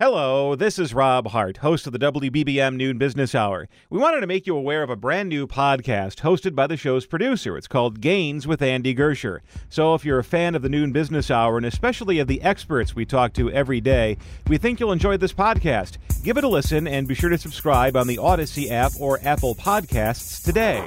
Hello, this is Rob Hart, host of the WBBM Noon Business Hour. We wanted to make you aware of a brand new podcast hosted by the show's producer. It's called Gains with Andy Gersher. So if you're a fan of the Noon Business Hour and especially of the experts we talk to every day, we think you'll enjoy this podcast. Give it a listen and be sure to subscribe on the Audacy app or Apple Podcasts today.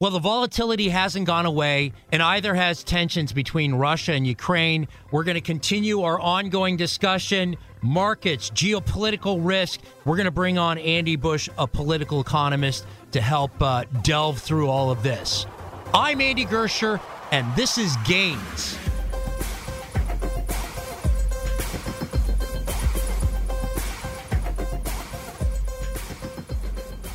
Well, the volatility hasn't gone away, and either has tensions between Russia and Ukraine. We're going to continue our ongoing discussion markets, geopolitical risk. We're going to bring on Andy Busch, a political economist, to help uh, delve through all of this. I'm Andy Gersher, and this is Gains.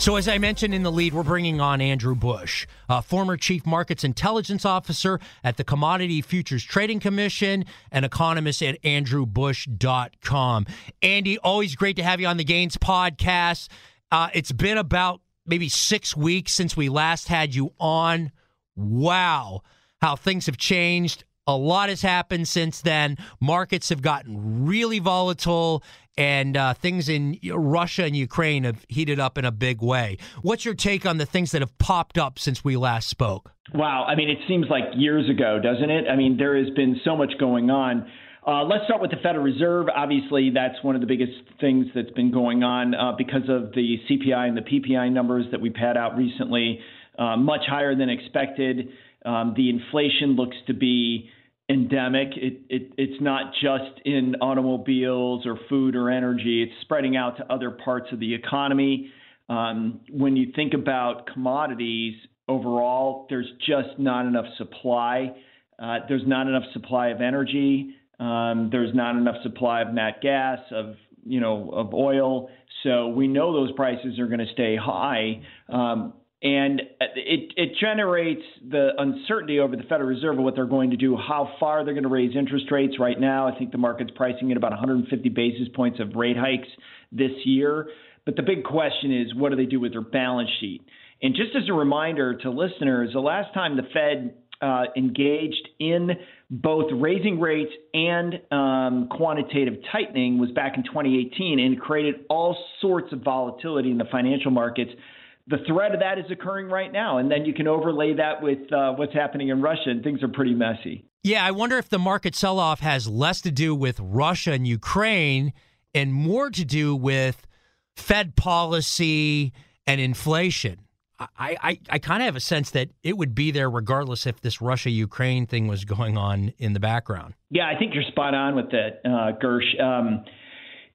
So, as I mentioned in the lead, we're bringing on Andrew Busch, uh, former chief markets intelligence officer at the Commodity Futures Trading Commission and economist at andrewbusch.com. Andy, always great to have you on the Gains podcast. Uh, it's been about maybe six weeks since we last had you on. Wow, how things have changed. A lot has happened since then. Markets have gotten really volatile, and uh, things in Russia and Ukraine have heated up in a big way. What's your take on the things that have popped up since we last spoke? Wow. I mean, it seems like years ago, doesn't it? I mean, there has been so much going on. Uh, let's start with the Federal Reserve. Obviously, that's one of the biggest things that's been going on uh, because of the CPI and the PPI numbers that we've had out recently, uh, much higher than expected. Um, the inflation looks to be endemic. It, it, it's not just in automobiles or food or energy, it's spreading out to other parts of the economy. Um, when you think about commodities overall, there's just not enough supply. Uh, there's not enough supply of energy. Um, there's not enough supply of nat gas, of you know, of oil. So we know those prices are going to stay high. Um, and it, it generates the uncertainty over the Federal Reserve of what they're going to do, how far they're going to raise interest rates. Right now, I think the market's pricing in about 150 basis points of rate hikes this year. But the big question is, what do they do with their balance sheet? And just as a reminder to listeners, the last time the Fed uh, engaged in both raising rates and um, quantitative tightening was back in 2018 and created all sorts of volatility in the financial markets the threat of that is occurring right now. And then you can overlay that with uh, what's happening in Russia, and things are pretty messy. Yeah, I wonder if the market sell off has less to do with Russia and Ukraine and more to do with Fed policy and inflation. I, I, I kind of have a sense that it would be there regardless if this Russia Ukraine thing was going on in the background. Yeah, I think you're spot on with that, uh, Gersh. Um,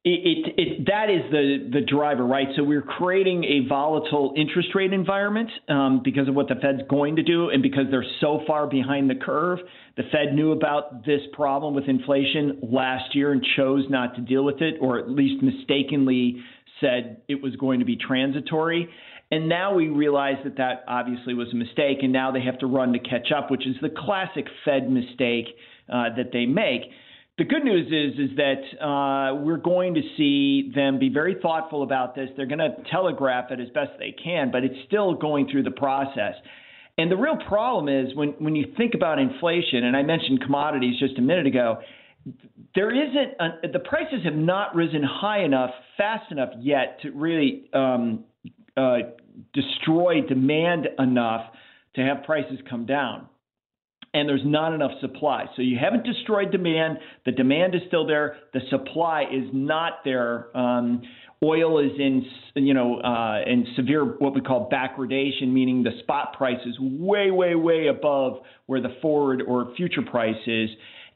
it, it, that is the, the driver, right? So we're creating a volatile interest rate environment um, because of what the Fed's going to do and because they're so far behind the curve. The Fed knew about this problem with inflation last year and chose not to deal with it, or at least mistakenly said it was going to be transitory. And now we realize that that obviously was a mistake, and now they have to run to catch up, which is the classic Fed mistake uh, that they make. The good news is is that uh, we're going to see them be very thoughtful about this. They're going to telegraph it as best they can, but it's still going through the process. And the real problem is when when you think about inflation, and I mentioned commodities just a minute ago, there isn't a, the prices have not risen high enough, fast enough yet to really um, uh, destroy demand enough to have prices come down and there's not enough supply. So you haven't destroyed demand. The demand is still there. The supply is not there. Um, oil is in, you know, uh, in severe what we call backwardation, meaning the spot price is way, way, way above where the forward or future price is.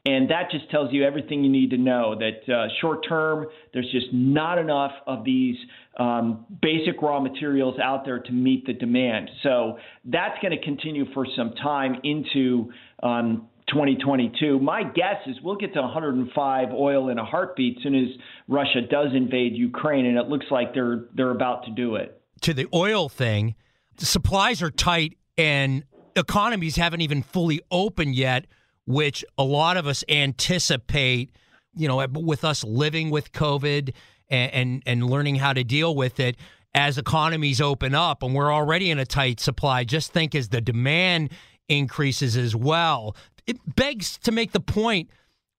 And that just tells you everything you need to know that uh, short term, there's just not enough of these um, basic raw materials out there to meet the demand. So that's going to continue for some time into um, 2022. My guess is we'll get to 105 oil in a heartbeat as soon as Russia does invade Ukraine, and it looks like they're they're about to do it. To the oil thing, the supplies are tight, and economies haven't even fully opened yet, which a lot of us anticipate. You know, with us living with COVID and, and, and learning how to deal with it as economies open up, and we're already in a tight supply. Just think as the demand increases as well, it begs to make the point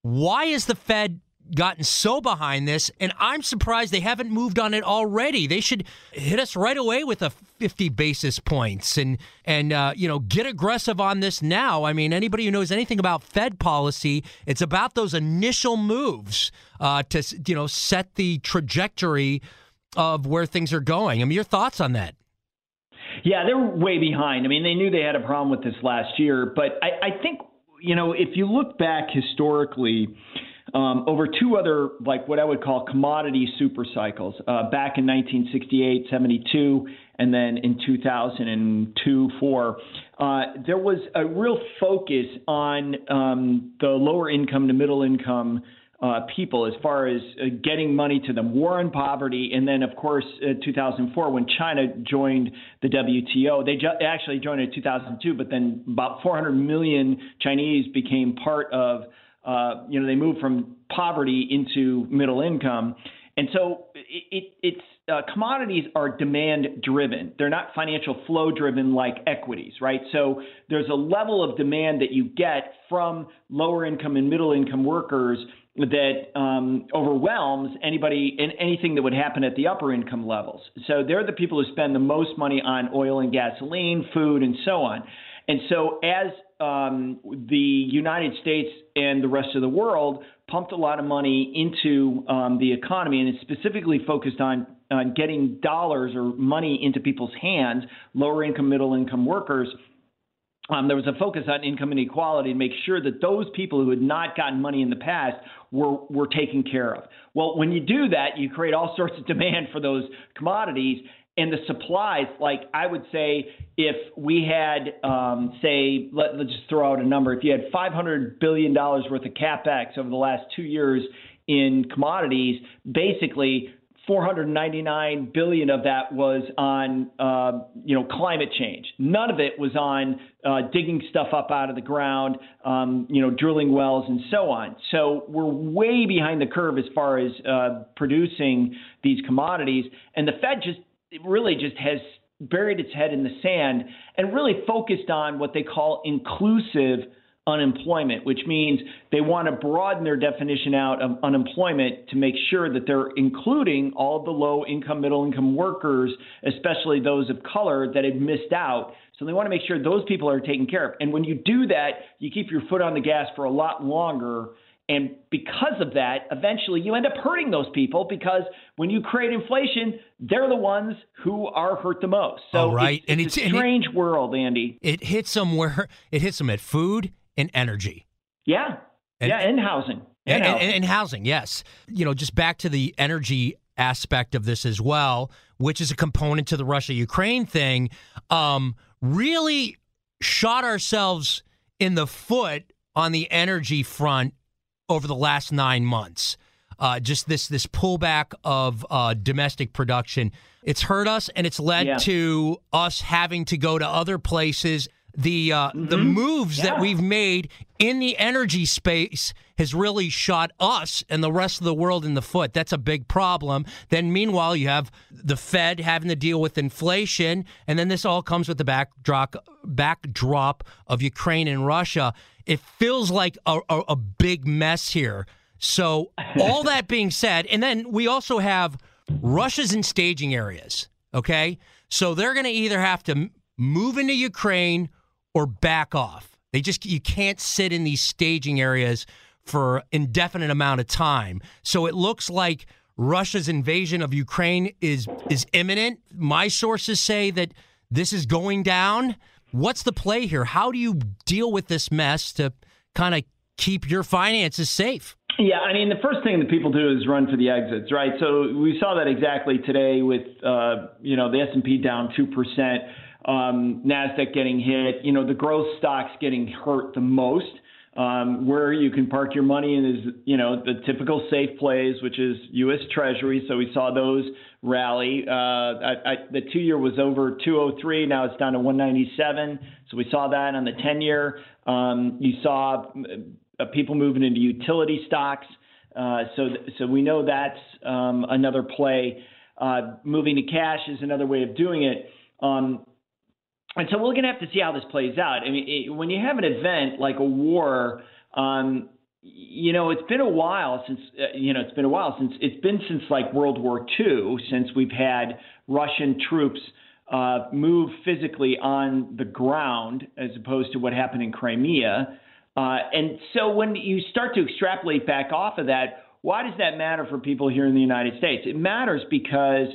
why is the Fed gotten so behind this and I'm surprised they haven't moved on it already. They should hit us right away with a 50 basis points and and uh, you know get aggressive on this now. I mean anybody who knows anything about Fed policy, it's about those initial moves uh, to you know set the trajectory of where things are going. I mean your thoughts on that? Yeah, they're way behind. I mean, they knew they had a problem with this last year, but I, I think you know, if you look back historically, um, over two other, like what I would call commodity super cycles, uh, back in 1968, 72, and then in 2002, 4, uh, there was a real focus on um, the lower income to middle income uh, people as far as uh, getting money to them, war on poverty, and then of course uh, 2004 when China joined the WTO. They ju- actually joined in 2002, but then about 400 million Chinese became part of. Uh, you know, they move from poverty into middle income, and so it, it, it's uh, commodities are demand driven. They're not financial flow driven like equities, right? So there's a level of demand that you get from lower income and middle income workers that um, overwhelms anybody and anything that would happen at the upper income levels. So they're the people who spend the most money on oil and gasoline, food, and so on. And so as um, the United States and the rest of the world pumped a lot of money into um, the economy, and it's specifically focused on on getting dollars or money into people's hands, lower income, middle income workers um, there was a focus on income inequality to make sure that those people who had not gotten money in the past were were taken care of. Well, when you do that, you create all sorts of demand for those commodities and the supplies. Like I would say, if we had, um, say, let, let's just throw out a number. If you had 500 billion dollars worth of capex over the last two years in commodities, basically 499 billion of that was on uh, you know climate change. None of it was on uh, digging stuff up out of the ground, um, you know, drilling wells and so on. So we're way behind the curve as far as uh, producing these commodities, and the Fed just really just has buried its head in the sand and really focused on what they call inclusive unemployment, which means they want to broaden their definition out of unemployment to make sure that they're including all the low income, middle income workers, especially those of color that have missed out. So they want to make sure those people are taken care of. And when you do that, you keep your foot on the gas for a lot longer. And because of that, eventually you end up hurting those people because when you create inflation, they're the ones who are hurt the most. So right. it's, and it's, a strange it, world, Andy. It hits them where it hits them at food and energy. Yeah. And, yeah, and housing. And, and, housing. and housing, yes. You know, just back to the energy aspect of this as well, which is a component to the Russia Ukraine thing, um, really shot ourselves in the foot on the energy front over the last nine months. Uh, just this this pullback of uh, domestic production, it's hurt us, and it's led yeah. to us having to go to other places the uh, mm-hmm. the moves yeah. that we've made in the energy space has really shot us and the rest of the world in the foot. That's a big problem. Then meanwhile, you have the Fed having to deal with inflation, and then this all comes with the backdrop backdrop of Ukraine and Russia. It feels like a, a, a big mess here. So all that being said, and then we also have Russia's in staging areas. Okay, so they're going to either have to move into Ukraine or back off. They just you can't sit in these staging areas for indefinite amount of time. So it looks like Russia's invasion of Ukraine is is imminent. My sources say that this is going down. What's the play here? How do you deal with this mess to kind of keep your finances safe. Yeah, I mean, the first thing that people do is run for the exits, right? So we saw that exactly today with, uh, you know, the S&P down 2%, um, NASDAQ getting hit, you know, the growth stocks getting hurt the most. Um, where you can park your money in is, you know, the typical safe plays, which is U.S. Treasury. So we saw those rally. Uh, I, I, the two-year was over 203. Now it's down to 197. So we saw that on the 10-year. Um, you saw uh, people moving into utility stocks. Uh, so, so we know that's um, another play. Uh, moving to cash is another way of doing it. Um, and so we're going to have to see how this plays out. I mean, it, when you have an event like a war, um, you know, it's been a while since, uh, you know, it's been a while since, it's been since like World War II, since we've had Russian troops uh, move physically on the ground as opposed to what happened in Crimea. Uh, and so when you start to extrapolate back off of that, why does that matter for people here in the United States? It matters because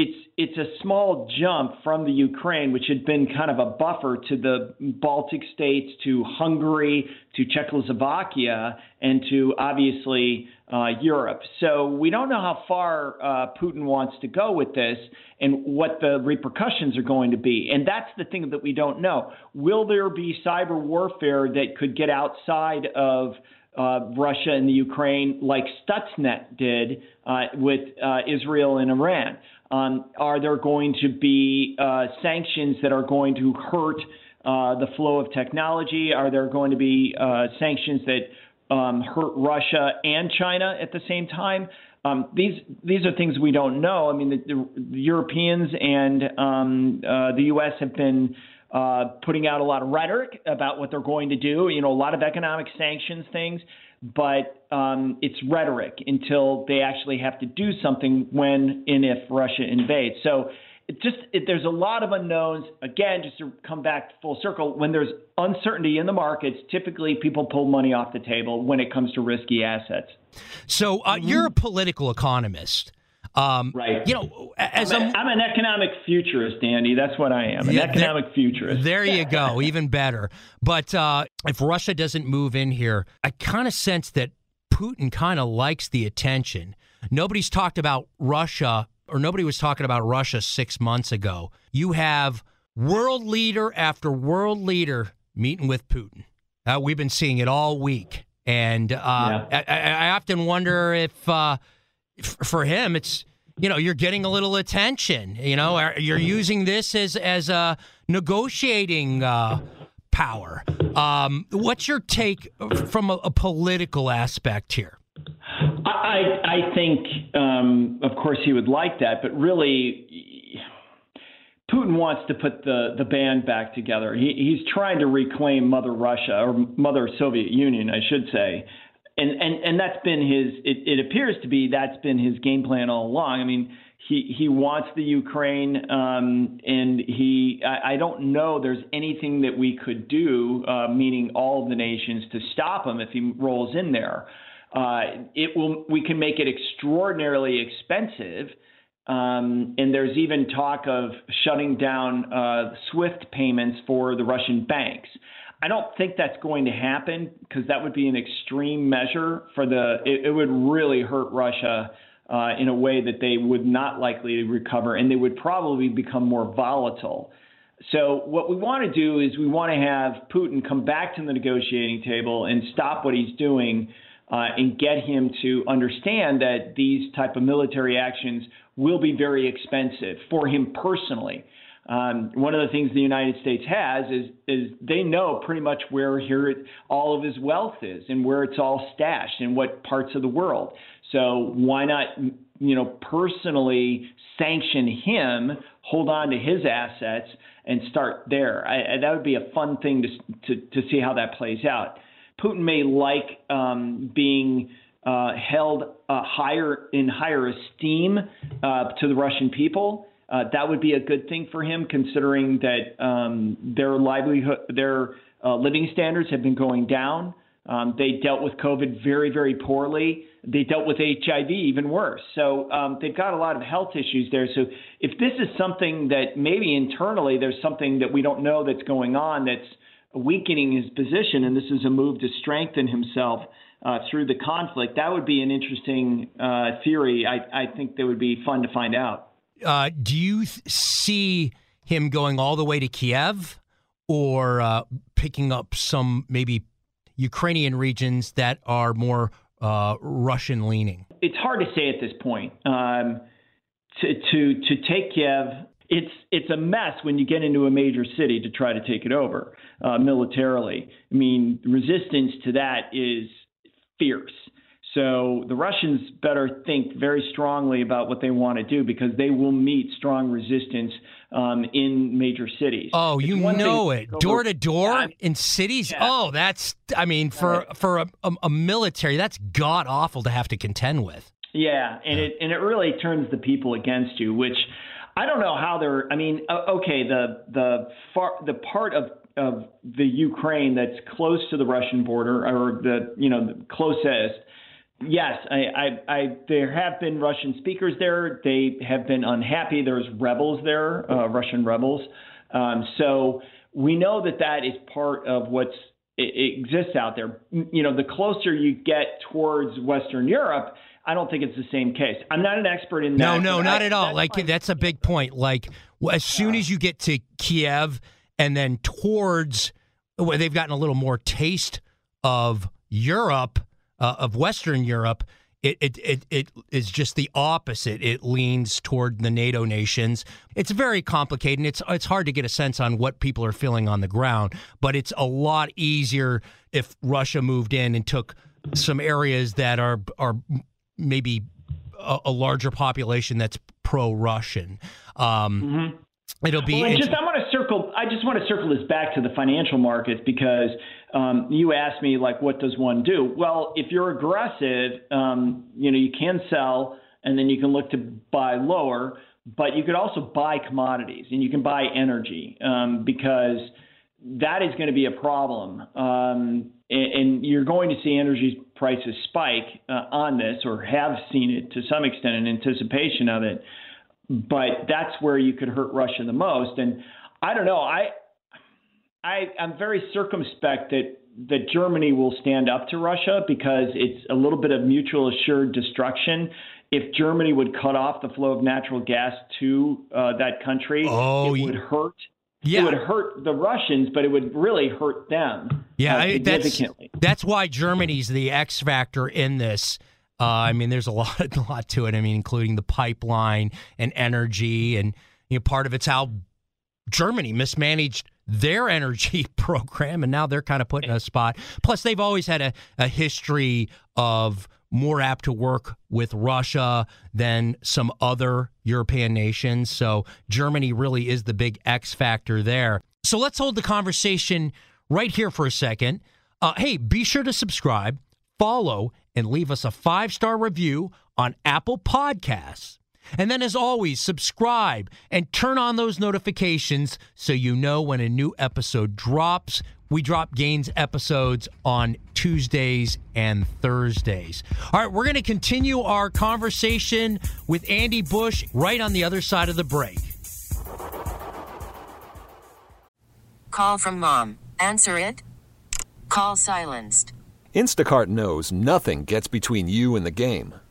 it's it's a small jump from the Ukraine, which had been kind of a buffer to the Baltic states, to Hungary, to Czechoslovakia, and to obviously uh, Europe. So we don't know how far uh, Putin wants to go with this and what the repercussions are going to be. And that's the thing that we don't know. Will there be cyber warfare that could get outside of uh, Russia and the Ukraine, like Stuxnet did uh, with uh, Israel and Iran? Um, are there going to be uh, sanctions that are going to hurt uh, the flow of technology? Are there going to be uh, sanctions that um, hurt Russia and China at the same time? Um, these these are things we don't know. I mean, the, the Europeans and um, uh, the U.S. have been uh, putting out a lot of rhetoric about what they're going to do. You know, a lot of economic sanctions things but um, it's rhetoric until they actually have to do something when and if Russia invades. So it just it, there's a lot of unknowns. Again, just to come back full circle, when there's uncertainty in the markets, typically people pull money off the table when it comes to risky assets. So uh, mm-hmm. you're a political economist. Um, right. You know, as I'm, a, I'm an economic futurist, Andy. That's what I am. An yeah, economic there, futurist. There you go. Even better. But uh, if Russia doesn't move in here, I kind of sense that Putin kind of likes the attention. Nobody's talked about Russia, or nobody was talking about Russia six months ago. You have world leader after world leader meeting with Putin. Uh, we've been seeing it all week. And uh, yeah. I, I, often wonder if. For him, it's you know you're getting a little attention. You know, you're using this as as a negotiating uh, power. Um, what's your take from a, a political aspect here? I I think, um, of course, he would like that, but really. Putin wants to put the, the band back together. He, he's trying to reclaim Mother Russia or Mother Soviet Union, I should say, and and and that's been his. It, it appears to be that's been his game plan all along. I mean, he he wants the Ukraine, um, and he. I, I don't know. There's anything that we could do, uh, meaning all of the nations, to stop him if he rolls in there. Uh, it will. We can make it extraordinarily expensive. Um, and there's even talk of shutting down uh, SWIFT payments for the Russian banks. I don't think that's going to happen because that would be an extreme measure for the. It, it would really hurt Russia uh, in a way that they would not likely recover, and they would probably become more volatile. So what we want to do is we want to have Putin come back to the negotiating table and stop what he's doing. Uh, and get him to understand that these type of military actions will be very expensive for him personally. Um, one of the things the United States has is is they know pretty much where here all of his wealth is and where it's all stashed in what parts of the world. So why not you know personally sanction him, hold on to his assets, and start there? I, I, that would be a fun thing to, to to see how that plays out. Putin may like um, being uh, held uh, higher in higher esteem uh, to the Russian people uh, that would be a good thing for him, considering that um, their livelihood, their uh, living standards have been going down. Um, they dealt with COVID very, very poorly. They dealt with HIV even worse. So um, they've got a lot of health issues there. So if this is something that maybe internally there's something that we don't know that's going on that's weakening his position, and this is a move to strengthen himself uh, through the conflict. That would be an interesting uh, theory. I, I, think that would be fun to find out. Uh, do you th- see him going all the way to Kiev or uh, picking up some maybe Ukrainian regions that are more uh, Russian leaning? It's hard to say at this point. Um, to, to, to take Kiev, it's it's a mess when you get into a major city to try to take it over uh, militarily. I mean, resistance to that is fierce. So the Russians better think very strongly about what they want to do because they will meet strong resistance um, in major cities. Oh, it's you know it, door to door in cities. Yeah. Oh, that's I mean for for a, a, a military, that's god awful to have to contend with. Yeah, and it and it really turns the people against you, which I don't know how they're. I mean, okay, the the far the part of of the Ukraine that's close to the Russian border or the you know the closest Yes, I, I, I, there have been Russian speakers there. They have been unhappy. There's rebels there, uh, Russian rebels. Um, so we know that that is part of what's it exists out there. You know, the closer you get towards Western Europe, I don't think it's the same case. I'm not an expert in that. No, no, not I, at all. Like that's a big point. Like as soon as you get to Kiev and then towards, well, they've gotten a little more taste of Europe uh, of Western Europe, it, it, it, it is just the opposite. It leans toward the NATO nations. It's very complicated. And it's it's hard to get a sense on what people are feeling on the ground, but it's a lot easier if Russia moved in and took some areas that are are maybe a, a larger population that's pro-Russian. Um, mm-hmm. It'll be. Well, just I want to circle. I just want to circle this back to the financial markets because um, you asked me like, what does one do? Well, if you're aggressive, um, you know, you can sell and then you can look to buy lower, but you could also buy commodities and you can buy energy um, because that is going to be a problem. Um, and, and, you're going to see energy prices spike uh, on this or have seen it to some extent in anticipation of it. But that's where you could hurt Russia the most. And I don't know. I I, I'm very circumspect that that Germany will stand up to Russia because it's a little bit of mutual assured destruction. If Germany would cut off the flow of natural gas to uh, that country, oh, it would hurt. Yeah. It would hurt the Russians, but it would really hurt them. Yeah, uh, significantly. That's, that's why Germany's the X factor in this. Uh, I mean, there's a lot, a lot to it. I mean, including the pipeline and energy, and you know, part of it's how Germany mismanaged their energy program, and now they're kind of put in a spot. Plus, they've always had a, a history of more apt to work with Russia than some other European nations. So Germany really is the big X factor there. So let's hold the conversation right here for a second. Uh, hey, be sure to subscribe, follow, and leave us a five star review on Apple Podcasts. And then, as always, subscribe and turn on those notifications so you know when a new episode drops. We drop Gains episodes on Tuesdays and Thursdays. All right, we're going to continue our conversation with Andy Busch right on the other side of the break. Call from mom. Answer it. Call silenced. Instacart knows nothing gets between you and the game.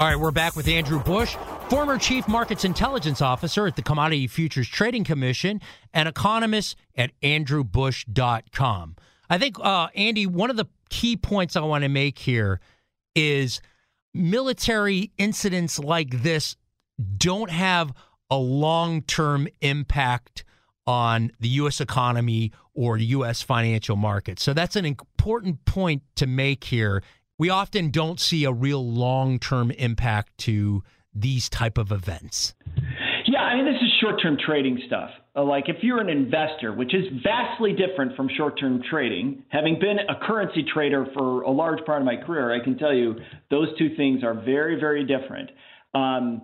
All right, we're back with Andrew Busch, former Chief Markets Intelligence Officer at the Commodity Futures Trading Commission and economist at andrewbusch.com. I think, uh, Andy, one of the key points I want to make here is military incidents like this don't have a long term impact on the U.S. economy or U.S. financial markets. So that's an important point to make here. We often don't see a real long term impact to these type of events. Yeah, I mean, this is short term trading stuff. Uh, like, if you're an investor, which is vastly different from short term trading, having been a currency trader for a large part of my career, I can tell you those two things are very, very different. Um,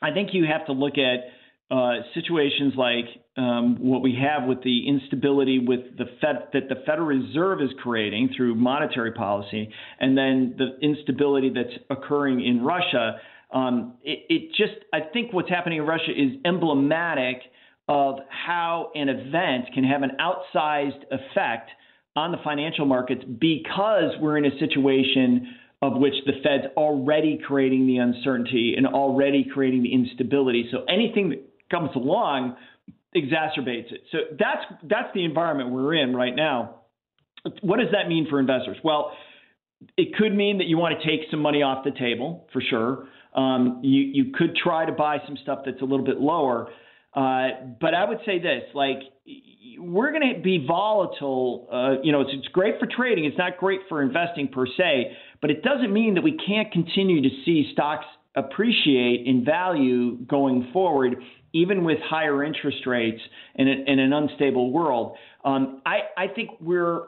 I think you have to look at uh, situations like um, what we have with the instability with the Fed that the Federal Reserve is creating through monetary policy, and then the instability that's occurring in Russia um, it, it just, I think what's happening in Russia is emblematic of how an event can have an outsized effect on the financial markets because we're in a situation of which the Fed's already creating the uncertainty and already creating the instability. So anything that comes along exacerbates it. So that's that's the environment we're in right now. What does that mean for investors? Well, it could mean that you want to take some money off the table for sure. Um, you you could try to buy some stuff that's a little bit lower, uh, but I would say this: like we're going to be volatile. Uh, you know, it's, it's great for trading. It's not great for investing per se, but it doesn't mean that we can't continue to see stocks appreciate in value going forward, even with higher interest rates in, a, in an unstable world. Um, I, I think we're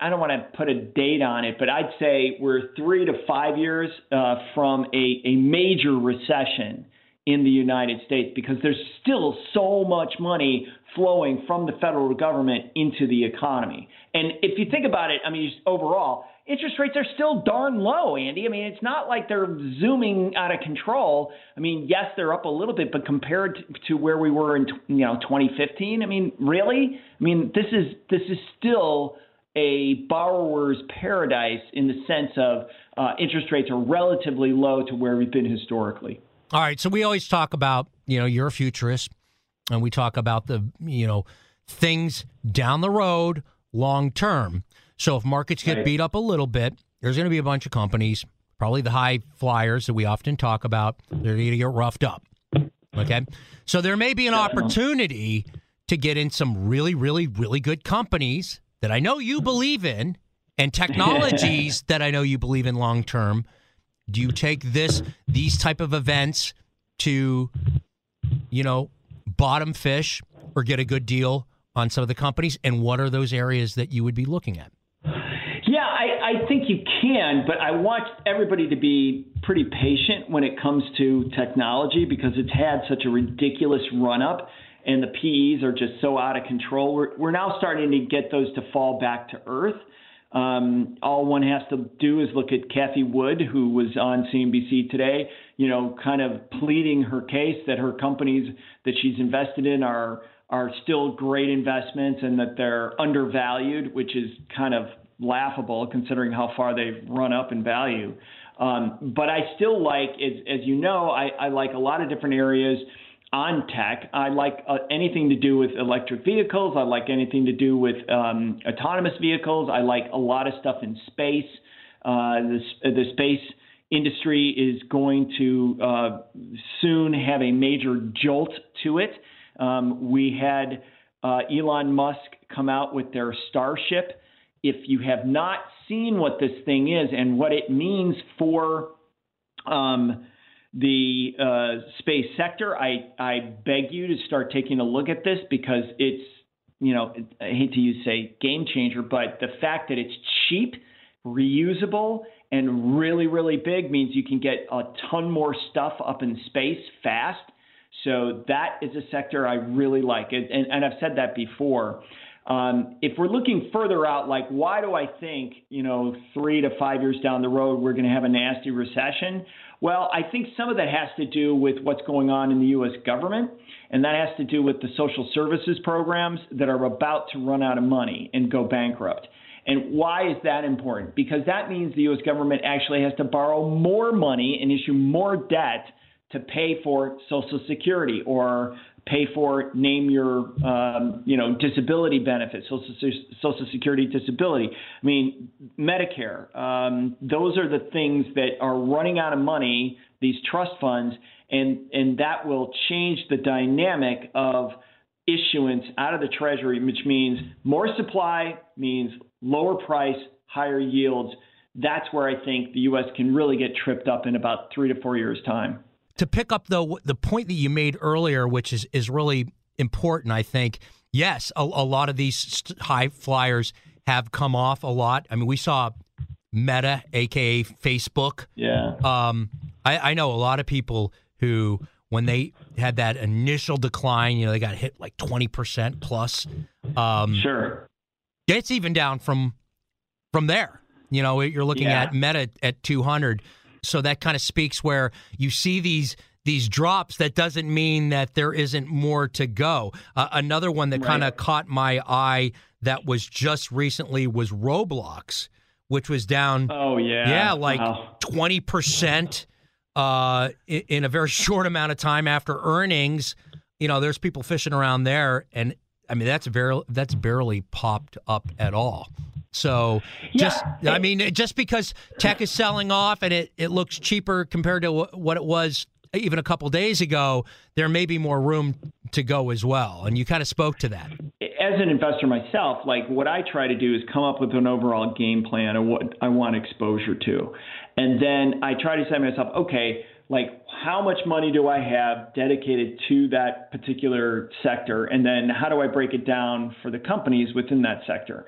I don't want to put a date on it, but I'd say we're three to five years uh, from a, a major recession in the United States because there's still so much money flowing from the federal government into the economy. And if you think about it, I mean, overall, interest rates are still darn low, Andy. I mean, it's not like they're zooming out of control. I mean, yes, they're up a little bit, but compared to where we were in you know 2015, I mean, really? I mean, this is this is still a borrower's paradise in the sense of uh, interest rates are relatively low to where we've been historically. All right, so we always talk about you know you're a futurist, and we talk about the you know things down the road, long term. So if markets get right. beat up a little bit, there's going to be a bunch of companies, probably the high flyers that we often talk about. They're going to get roughed up. Okay, so there may be an opportunity to get in some really, really, really good companies that I know you believe in and technologies that I know you believe in long term, do you take this these type of events to you know bottom fish or get a good deal on some of the companies and what are those areas that you would be looking at? Think you can, but I want everybody to be pretty patient when it comes to technology because it's had such a ridiculous run up and the PEs are just so out of control. We're, we're now starting to get those to fall back to earth. Um, all one has to do is look at Cathie Wood, who was on CNBC today, you know, kind of pleading her case that her companies that she's invested in are are still great investments and that they're undervalued, which is kind of laughable considering how far they've run up in value. Um, but I still like, as, as you know, I, I like a lot of different areas on tech. I like uh, anything to do with electric vehicles. I like anything to do with um, autonomous vehicles. I like a lot of stuff in space. Uh, the, the space industry is going to uh, soon have a major jolt to it. Um, we had uh, Elon Musk come out with their Starship. If you have not seen what this thing is and what it means for um, the uh, space sector, I, I beg you to start taking a look at this because it's, you know, I hate to use say game changer, but the fact that it's cheap, reusable, and really, really big means you can get a ton more stuff up in space fast. So that is a sector I really like. And, and I've said that before. Um, if we're looking further out, like why do I think, you know, three to five years down the road we're going to have a nasty recession? Well, I think some of that has to do with what's going on in the U.S. government, and that has to do with the social services programs that are about to run out of money and go bankrupt. And why is that important? Because that means the U.S. government actually has to borrow more money and issue more debt to pay for Social Security or pay for name your um, you know disability benefits, Social Social Security disability. I mean Medicare. Um, those are the things that are running out of money. These trust funds, and and that will change the dynamic of issuance out of the Treasury, which means more supply means lower price, higher yields. That's where I think the U.S. can really get tripped up in about three to four years' time to pick up though the point that you made earlier, which is is really important, I think. Yes, a, a lot of these high flyers have come off a lot. I mean, we saw Meta, aka Facebook. Yeah. Um, I, I know a lot of people who, when they had that initial decline, you know, they got hit like twenty percent plus. Um, sure. It's even down from from there. You know, you're looking yeah. at Meta at two hundred. So that kind of speaks where you see these these drops. That doesn't mean that there isn't more to go. Uh, another one that right. kind of caught my eye that was just recently was Roblox, which was down. Oh yeah, yeah, like twenty wow. percent uh, in, in a very short amount of time after earnings. You know, there's people fishing around there, and I mean that's barely that's barely popped up at all. So just, yeah. I mean, just because tech is selling off and it, it looks cheaper compared to what it was even a couple days ago, there may be more room to go as well. And you kind of spoke to that. As an investor myself, like what I try to do is come up with an overall game plan of what I want exposure to. And then I try to say to myself, okay, like how much money do I have dedicated to that particular sector? And then how do I break it down for the companies within that sector?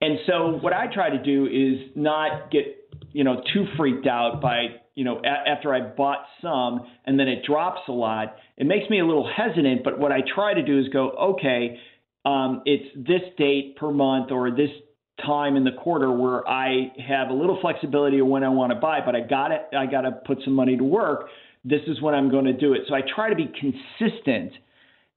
And so what I try to do is not get, you know, too freaked out by, you know, a- after I bought some and then it drops a lot. It makes me a little hesitant, but what I try to do is go, okay, um, it's this date per month or this time in the quarter where I have a little flexibility of when I want to buy, but I got it. I got to put some money to work. This is when I'm going to do it. So I try to be consistent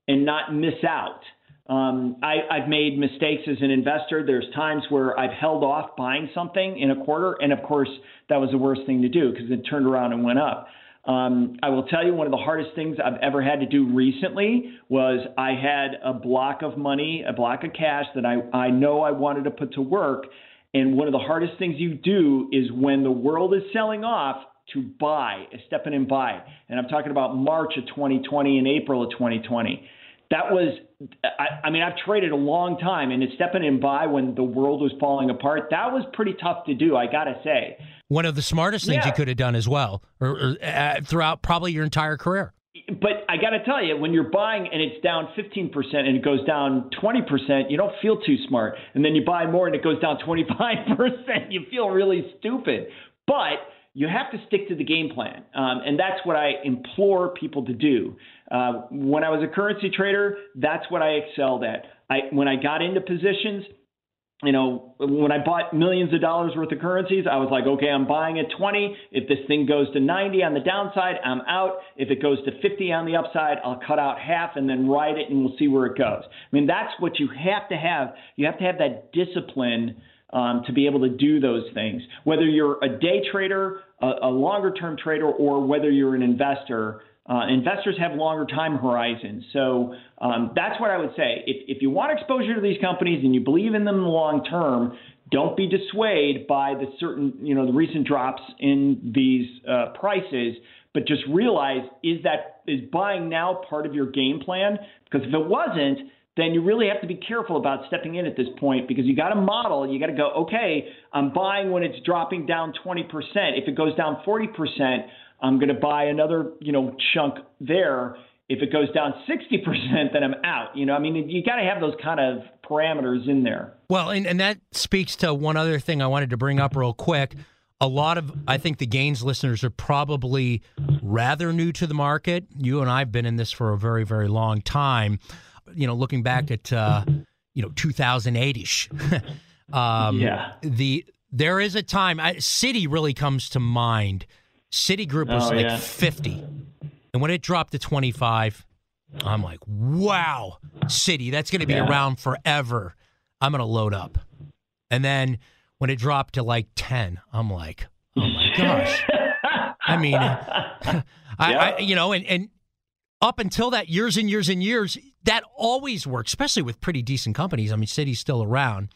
and not miss out. Um, I, I've made mistakes as an investor. There's times where I've held off buying something in a quarter, and of course, that was the worst thing to do because it turned around and went up. Um, I will tell you one of the hardest things I've ever had to do recently was I had a block of money, a block of cash that I, I know I wanted to put to work. And one of the hardest things you do is when the world is selling off to buy, step in and buy. And I'm talking about March of 2020 and April of 2020 that was I, I, mean I've traded a long time and it's stepping in by when the world was falling apart that was pretty tough to do I gotta say one of the smartest things yeah. you could have done as well or, or uh, throughout probably your entire career but I got to tell you, when you're buying and it's down 15% and it goes down 20%, you don't feel too smart. And then you buy more and it goes down 25%, you feel really stupid. But you have to stick to the game plan. Um, and that's what I implore people to do. Uh, when I was a currency trader, that's what I excelled at. I, when I got into positions, you know, when I bought millions of dollars worth of currencies, I was like, okay, I'm buying at 20. If this thing goes to 90 on the downside, I'm out. If it goes to 50 on the upside, I'll cut out half and then ride it and we'll see where it goes. I mean, that's what you have to have. You have to have that discipline um, to be able to do those things. Whether you're a day trader, a, a longer term trader, or whether you're an investor, uh, investors have longer time horizons. So um, that's what I would say. If, if you want exposure to these companies and you believe in them long term, don't be dissuaded by the certain, you know, the recent drops in these uh, prices, but just realize is that is buying now part of your game plan? Because if it wasn't, then you really have to be careful about stepping in at this point because you got to model. You got to go, okay, I'm buying when it's dropping down 20%. If it goes down 40%, I'm going to buy another, you know, chunk there. If it goes down 60%, then I'm out. You know, I mean, you got to have those kind of parameters in there. Well, and, and that speaks to one other thing I wanted to bring up real quick. A lot of, I think the Gains listeners are probably rather new to the market. You and I have been in this for a very, very long time you know, looking back at uh, you know 2008ish. um, Yeah. The there is a time. I, Citi really comes to mind. Citigroup was Oh, like yeah. 50, and when it dropped to 25, I'm like, wow, Citi, that's going to be Yeah. around forever. I'm going to load up. And then when it dropped to like 10, I'm like, oh my gosh. I mean, I, I you know, and, and up until that, years and years and years, that always worked, especially with pretty decent companies. I mean, Citi's still around.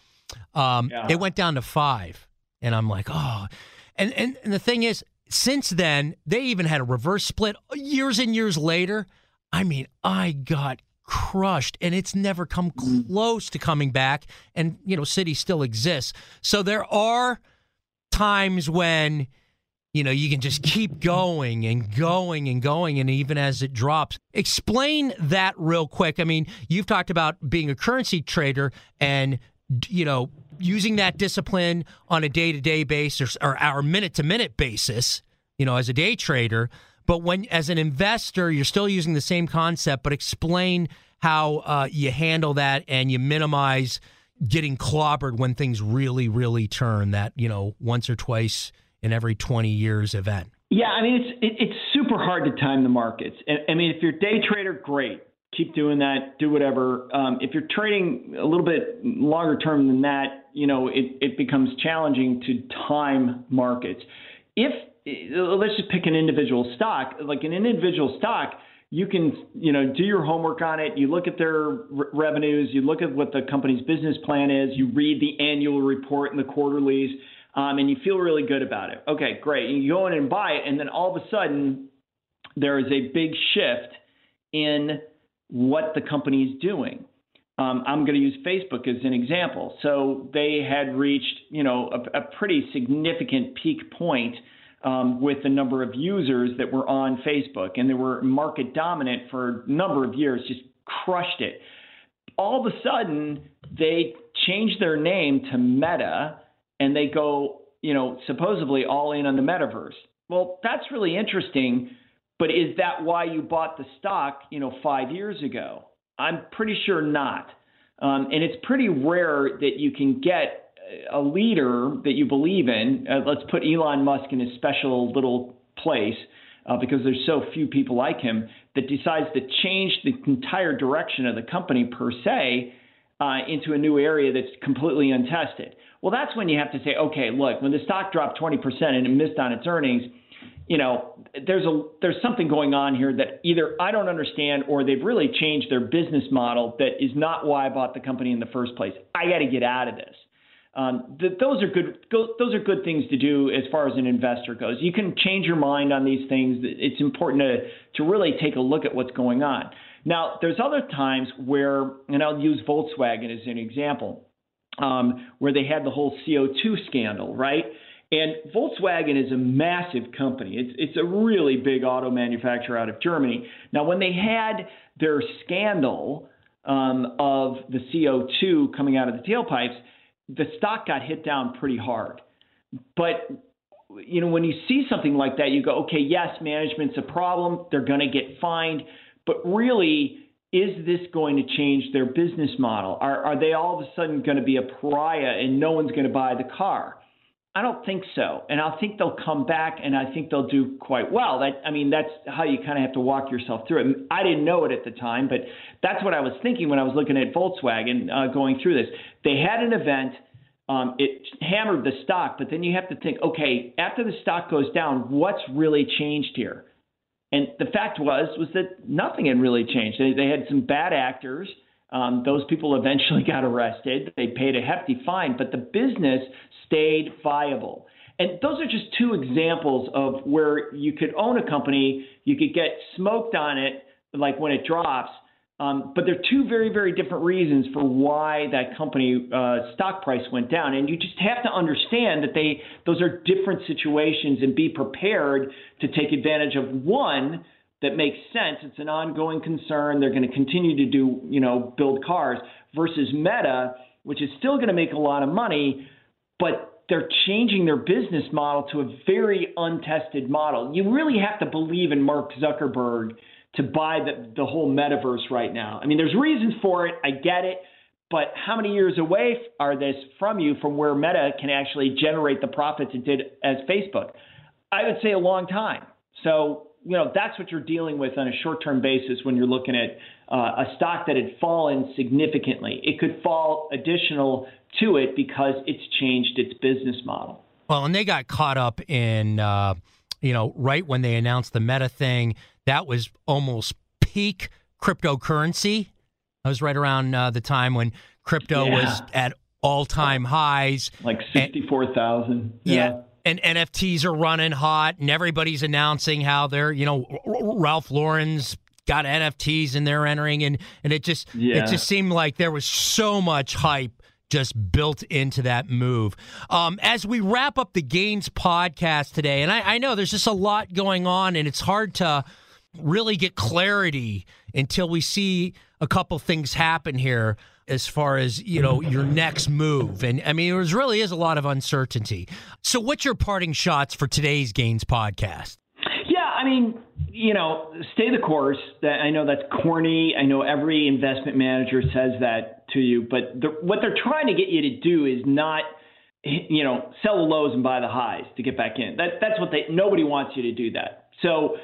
Um, Yeah. It went down to five, and I'm like, oh. And, and and the thing is, since then, they even had a reverse split years and years later. I mean, I got crushed, and it's never come close to coming back. And you know, City still exists, so there are times when you know you can just keep going and going and going and even as it drops. Explain that real quick. I mean you've talked about being a currency trader and you know using that discipline on a day-to-day basis or our minute-to-minute basis you know as a day trader. But when as an investor you're still using the same concept but explain how uh, you handle that and you minimize getting clobbered when things really really turn that you know once or twice in every 20 years event Yeah, I mean it's it, it's super hard to time the markets. I mean, if you're a day trader, great, keep doing that, do whatever. Um, if you're trading a little bit longer term than that, you know, it it becomes challenging to time markets. If let's just pick an individual stock, like an individual stock, you can you know do your homework on it. You look at their re- revenues, you look at what the company's business plan is, you read the annual report and the quarterlies um, and you feel really good about it. Okay, great. You go in and buy it, and then all of a sudden, there is a big shift in what the company is doing. Um, I'm going to use Facebook as an example. So they had reached, you know, a, a pretty significant peak point um, with the number of users that were on Facebook, and they were market dominant for a number of years, just crushed it. All of a sudden, they changed their name to Meta and they go, you know, supposedly all in on the metaverse. Well, that's really interesting, but is that why you bought the stock, you know, five years ago? I'm pretty sure not. Um, and it's pretty rare that you can get a leader that you believe in. Uh, let's put Elon Musk in a special little place uh, because there's so few people like him that decides to change the entire direction of the company per se uh, into a new area that's completely untested. Well, that's when you have to say, okay, look, when the stock dropped 20% and it missed on its earnings, you know, there's a there's something going on here that either I don't understand or they've really changed their business model that is not why I bought the company in the first place. I got to get out of this. Um, th- those are good. Go, those are good things to do as far as an investor goes. You can change your mind on these things. It's important to to really take a look at what's going on. Now, there's other times where, and I'll use Volkswagen as an example, um, where they had the whole CO2 scandal, right? And Volkswagen is a massive company. It's it's a really big auto manufacturer out of Germany. Now, when they had their scandal um, of the CO2 coming out of the tailpipes, the stock got hit down pretty hard. But you know, when you see something like that, you go, okay, yes, management's a problem. They're going to get fined, but really, is this going to change their business model? Are are they all of a sudden going to be a pariah and no one's going to buy the car? I don't think so, and I think they'll come back, and I think they'll do quite well. That I mean, that's how you kind of have to walk yourself through it. I didn't know it at the time, but that's what I was thinking when I was looking at Volkswagen uh, going through this. They had an event. Um, it hammered the stock, but then you have to think, okay, after the stock goes down, what's really changed here? And the fact was was that nothing had really changed. They, they had some bad actors. Um, those people eventually got arrested. They paid a hefty fine, but the business stayed viable. And those are just two examples of where you could own a company, you could get smoked on it, like when it drops. Um, but there are two very, very different reasons for why that company uh, stock price went down, and you just have to understand that they those are different situations, and be prepared to take advantage of one that makes sense. It's an ongoing concern. They're going to continue to do, you know, build cars versus Meta, which is still going to make a lot of money, but they're changing their business model to a very untested model. You really have to believe in Mark Zuckerberg to buy the, the whole metaverse right now. I mean, there's reasons for it. I get it. but how many years away are this from you from where Meta can actually generate the profits it did as Facebook? I would say a long time. So, you know, that's what you're dealing with on a short term basis when you're looking at uh, a stock that had fallen significantly. It could fall additional to it because it's changed its business model. Well, and they got caught up in, uh, you know, right when they announced the Meta thing. That was almost peak cryptocurrency that was right around uh, the time when crypto yeah. was at all time highs. Like 64,000. Yeah. yeah. And NFTs are running hot, and everybody's announcing how they're, you know, Ralph Lauren's got NFTs and they're entering, and and it just yeah. it just seemed like there was so much hype just built into that move. Um, as we wrap up the Gains podcast today, and I, I know there's just a lot going on, and it's hard to really get clarity until we see a couple things happen here as far as you know your next move. And i mean there really is a lot of uncertainty. So what's your parting shots for today's gains podcast? Yeah i mean you know stay the course. That i know that's corny. I know every investment manager says that to you but the, what they're trying to get you to do is not you know sell the lows and buy the highs to get back in. That that's what they nobody wants you to do that. So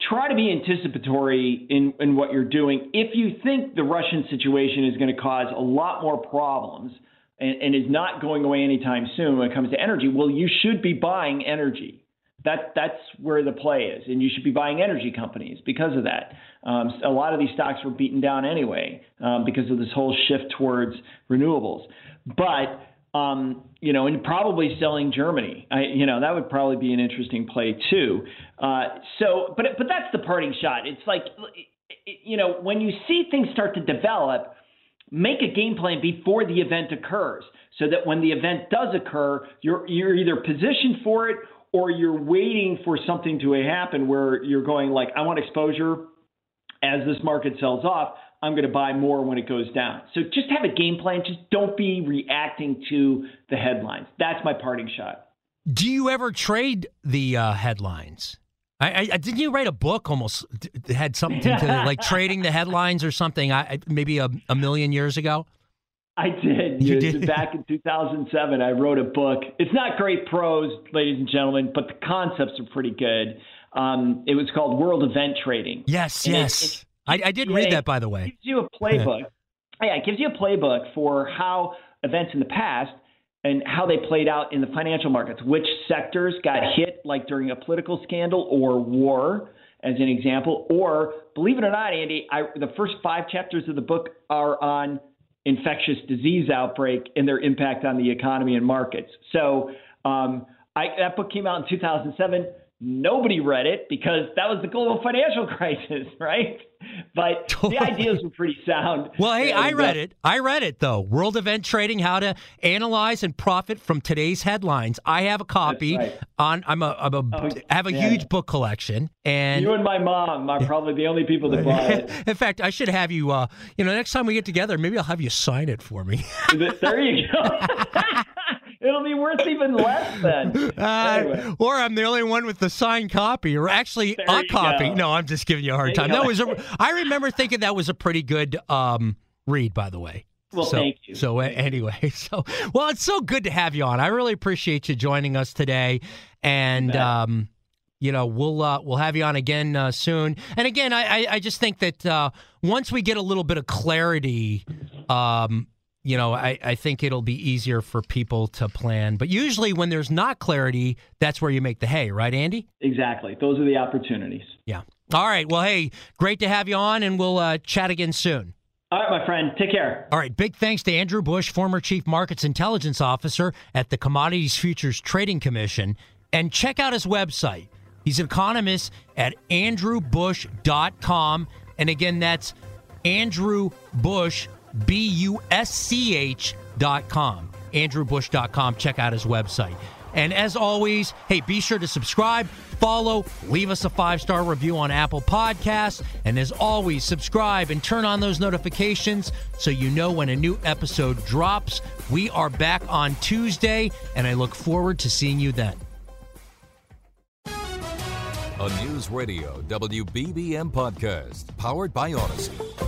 try to be anticipatory in, in what you're doing. If you think the Russian situation is going to cause a lot more problems and, and, is not going away anytime soon when it comes to energy, well, you should be buying energy. That that's where the play is, and you should be buying energy companies because of that. Um, a lot of these stocks were beaten down anyway um, because of this whole shift towards renewables. But um, you know, and probably selling Germany. I, you know, that would probably be an interesting play too. Uh, so, but but that's the parting shot. It's like, you know, when you see things start to develop, make a game plan before the event occurs, so that when the event does occur, you're you're either positioned for it or you're waiting for something to happen where you're going like, I want exposure as this market sells off. I'm going to buy more when it goes down. So just have a game plan. Just don't be reacting to the headlines. That's my parting shot. Do you ever trade the uh, headlines? I, I, didn't you write a book almost had something to like trading the headlines or something? I, maybe a, a million years ago. I did. You did. Back in 2007, I wrote a book. It's not great prose, ladies and gentlemen, but the concepts are pretty good. Um, it was called World Event Trading. Yes, and yes. It, it, I, I did read that, by the way. It gives you a playbook. yeah, it gives you a playbook for how events in the past and how they played out in the financial markets. Which sectors got hit, like during a political scandal or war, as an example. Or, believe it or not, Andy, I, the first five chapters of the book are on infectious disease outbreak and their impact on the economy and markets. So um, I, that book came out in 2007. Nobody read it because that was the global financial crisis, right? But the ideas were pretty sound. Well, hey, and, I read uh, it. I read it though. World Event Trading: How to Analyze and Profit from Today's Headlines. I have a copy right. on. I'm a. I'm a oh, have a yeah. huge book collection, and you and my mom are probably the only people that buy it. In fact, I should have you. Uh, you know, next time we get together, maybe I'll have you sign it for me. there you go. It'll be worth even less then. Uh, anyway. Or I'm the only one with the signed copy, or actually there a copy. Go. No, I'm just giving you a hard there time. That was a. I remember thinking that was a pretty good um, read, by the way. Well, so, thank you. So anyway, so well, it's so good to have you on. I really appreciate you joining us today, and um, you know we'll uh, we'll have you on again uh, soon. And again, I I, I just think that uh, once we get a little bit of clarity, um, you know, I, I think it'll be easier for people to plan. But usually, when there's not clarity, that's where you make the hay, right, Andy? Exactly. Those are the opportunities. Yeah. All right. Well, hey, great to have you on, and we'll uh, chat again soon. All right, my friend. Take care. All right. Big thanks to Andrew Busch, former Chief Markets Intelligence Officer at the Commodities Futures Trading Commission. And check out his website. He's an economist at andrewbusch.com. And again, that's Andrew Busch B U S C H dot com. AndrewBusch.com. Check out his website. And as always, hey, be sure to subscribe, follow, leave us a five star review on Apple Podcasts. And as always, subscribe and turn on those notifications so you know when a new episode drops. We are back on Tuesday, and I look forward to seeing you then. A News Radio WBBM podcast powered by Audacy.